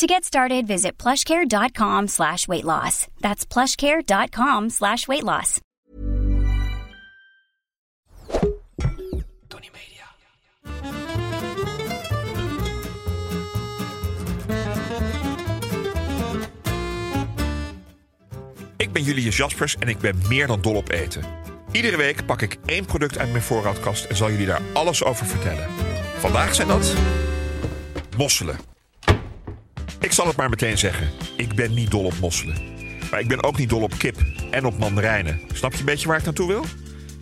To get started, visit plushcare.com slash weight loss. That's plushcare.com slash weight loss. Tony Media. Ik ben Julius Jaspers en ik ben meer dan dol op eten. Iedere week pak ik één product uit mijn voorraadkast en zal jullie daar alles over vertellen. Vandaag zijn dat mosselen. Ik zal het maar meteen zeggen. Ik ben niet dol op mosselen. Maar ik ben ook niet dol op kip en op mandarijnen. Snap je een beetje waar ik naartoe wil?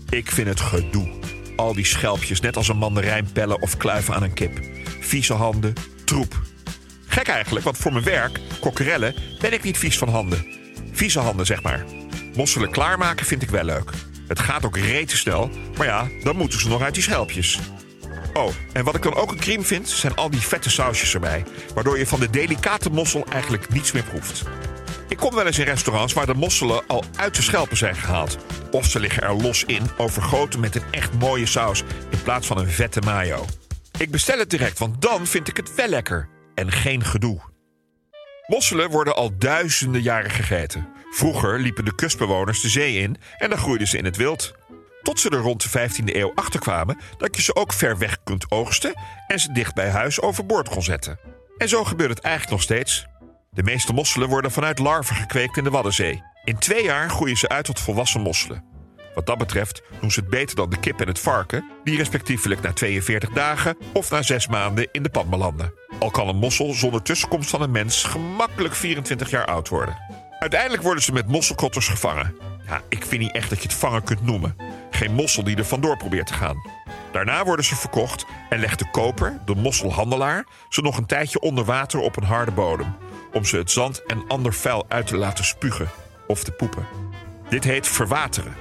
Ik vind het gedoe. Al die schelpjes, net als een mandarijn pellen of kluiven aan een kip. Vieze handen, troep. Gek eigenlijk, want voor mijn werk, kokkerellen, ben ik niet vies van handen. Vieze handen, zeg maar. Mosselen klaarmaken vind ik wel leuk. Het gaat ook rete snel, maar ja, dan moeten ze nog uit die schelpjes. Oh, en wat ik dan ook een crime vind, zijn al die vette sausjes erbij. Waardoor je van de delicate mossel eigenlijk niets meer proeft. Ik kom wel eens in restaurants waar de mosselen al uit de schelpen zijn gehaald. Of ze liggen er los in, overgoten met een echt mooie saus in plaats van een vette mayo. Ik bestel het direct, want dan vind ik het wel lekker. En geen gedoe. Mosselen worden al duizenden jaren gegeten. Vroeger liepen de kustbewoners de zee in en dan groeiden ze in het wild. Tot ze er rond de 15e eeuw achterkwamen dat je ze ook ver weg kunt oogsten en ze dicht bij huis overboord kon zetten. En zo gebeurt het eigenlijk nog steeds. De meeste mosselen worden vanuit larven gekweekt in de Waddenzee. In twee jaar groeien ze uit tot volwassen mosselen. Wat dat betreft doen ze het beter dan de kip en het varken, die respectievelijk na 42 dagen of na 6 maanden in de pan belanden. Al kan een mossel zonder tussenkomst van een mens gemakkelijk 24 jaar oud worden. Uiteindelijk worden ze met mosselkotters gevangen. Ja, ik vind niet echt dat je het vangen kunt noemen. Geen mossel die er vandoor probeert te gaan. Daarna worden ze verkocht en legt de koper, de mosselhandelaar, ze nog een tijdje onder water op een harde bodem. Om ze het zand en ander vuil uit te laten spugen of te poepen. Dit heet verwateren.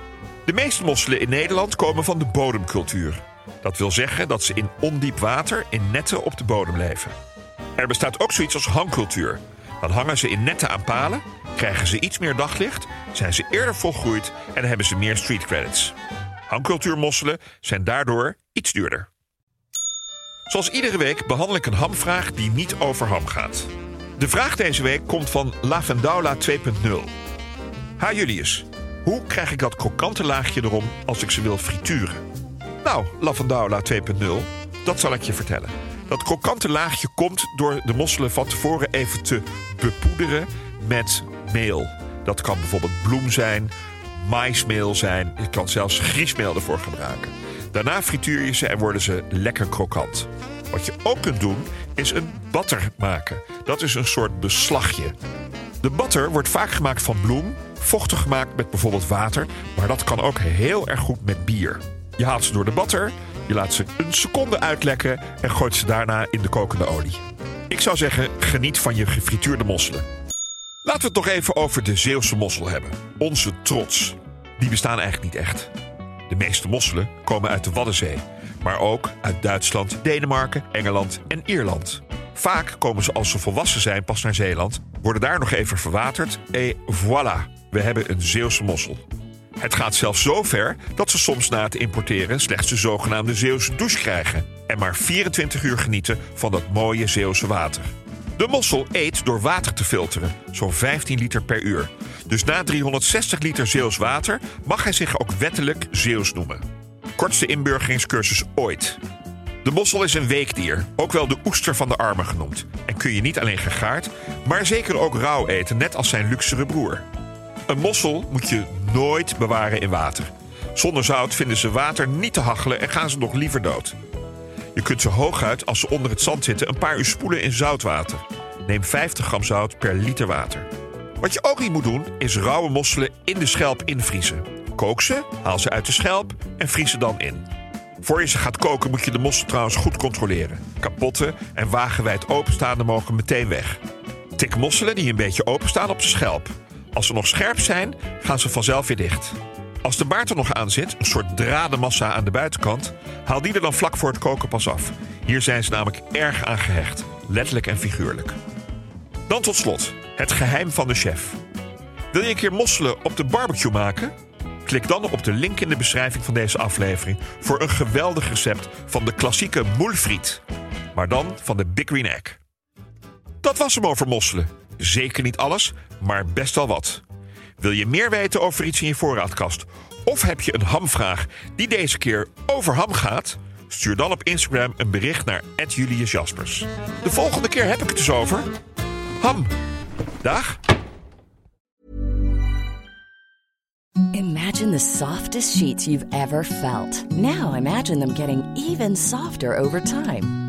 De meeste mosselen in Nederland komen van de bodemcultuur. Dat wil zeggen dat ze in ondiep water in netten op de bodem leven. Er bestaat ook zoiets als hangcultuur. Dan hangen ze in netten aan palen, krijgen ze iets meer daglicht, zijn ze eerder volgroeid en hebben ze meer street credits. Hangcultuurmosselen zijn daardoor iets duurder. Zoals iedere week behandel ik een hamvraag die niet over ham gaat. De vraag deze week komt van Lavendaula 2.0. Ha Julius, hoe krijg ik dat krokante laagje erom als ik ze wil frituren? Nou, Lavendaula 2.0, dat zal ik je vertellen. Dat krokante laagje komt door de mosselen van tevoren even te bepoederen met meel. Dat kan bijvoorbeeld bloem zijn, maismeel zijn. Je kan zelfs griesmeel ervoor gebruiken. Daarna frituur je ze en worden ze lekker krokant. Wat je ook kunt doen, is een batter maken. Dat is een soort beslagje. De batter wordt vaak gemaakt van bloem, vochtig gemaakt met bijvoorbeeld water, maar dat kan ook heel erg goed met bier. Je haalt ze door de batter, je laat ze een seconde uitlekken en gooit ze daarna in de kokende olie. Ik zou zeggen, geniet van je gefrituurde mosselen. Laten we het nog even over de Zeeuwse mossel hebben. Onze trots. Die bestaan eigenlijk niet echt. De meeste mosselen komen uit de Waddenzee, maar ook uit Duitsland, Denemarken, Engeland en Ierland. Vaak komen ze als ze volwassen zijn pas naar Zeeland, worden daar nog even verwaterd et voilà, we hebben een Zeeuwse mossel. Het gaat zelfs zo ver dat ze soms na het importeren slechts de zogenaamde Zeeuwse douche krijgen en maar 24 uur genieten van dat mooie Zeeuwse water. De mossel eet door water te filteren, zo'n 15 liter per uur. Dus na 360 liter Zeeuws water mag hij zich ook wettelijk Zeeuws noemen. Kortste inburgeringscursus ooit. De mossel is een weekdier, ook wel de oester van de armen genoemd. En kun je niet alleen gegaard, maar zeker ook rauw eten, net als zijn luxere broer. Een mossel moet je nooit bewaren in water. Zonder zout vinden ze water niet te hachelen en gaan ze nog liever dood. Je kunt ze hooguit, als ze onder het zand zitten, een paar uur spoelen in zoutwater. Neem 50 gram zout per liter water. Wat je ook niet moet doen, is rauwe mosselen in de schelp invriezen. Kook ze, haal ze uit de schelp en vries ze dan in. Voor je ze gaat koken moet je de mossel trouwens goed controleren. Kapotte en wagenwijd openstaande mogen meteen weg. Tik mosselen die een beetje openstaan op de schelp. Als ze nog scherp zijn, gaan ze vanzelf weer dicht. Als de baard er nog aan zit, een soort dradenmassa aan de buitenkant, haal die er dan vlak voor het koken pas af. Hier zijn ze namelijk erg aan gehecht, letterlijk en figuurlijk. Dan tot slot, het geheim van de chef. Wil je een keer mosselen op de barbecue maken? Klik dan op de link in de beschrijving van deze aflevering voor een geweldig recept van de klassieke moelfriet. Maar dan van de Big Green Egg. Dat was hem over mosselen. Zeker niet alles, maar best wel wat. Wil je meer weten over iets in je voorraadkast? Of heb je een hamvraag die deze keer over ham gaat? Stuur dan op Instagram een bericht naar Julius Jaspers. De volgende keer heb ik het dus over ham. Dag. Imagine the softest sheets you've ever felt. Now imagine them getting even softer over time.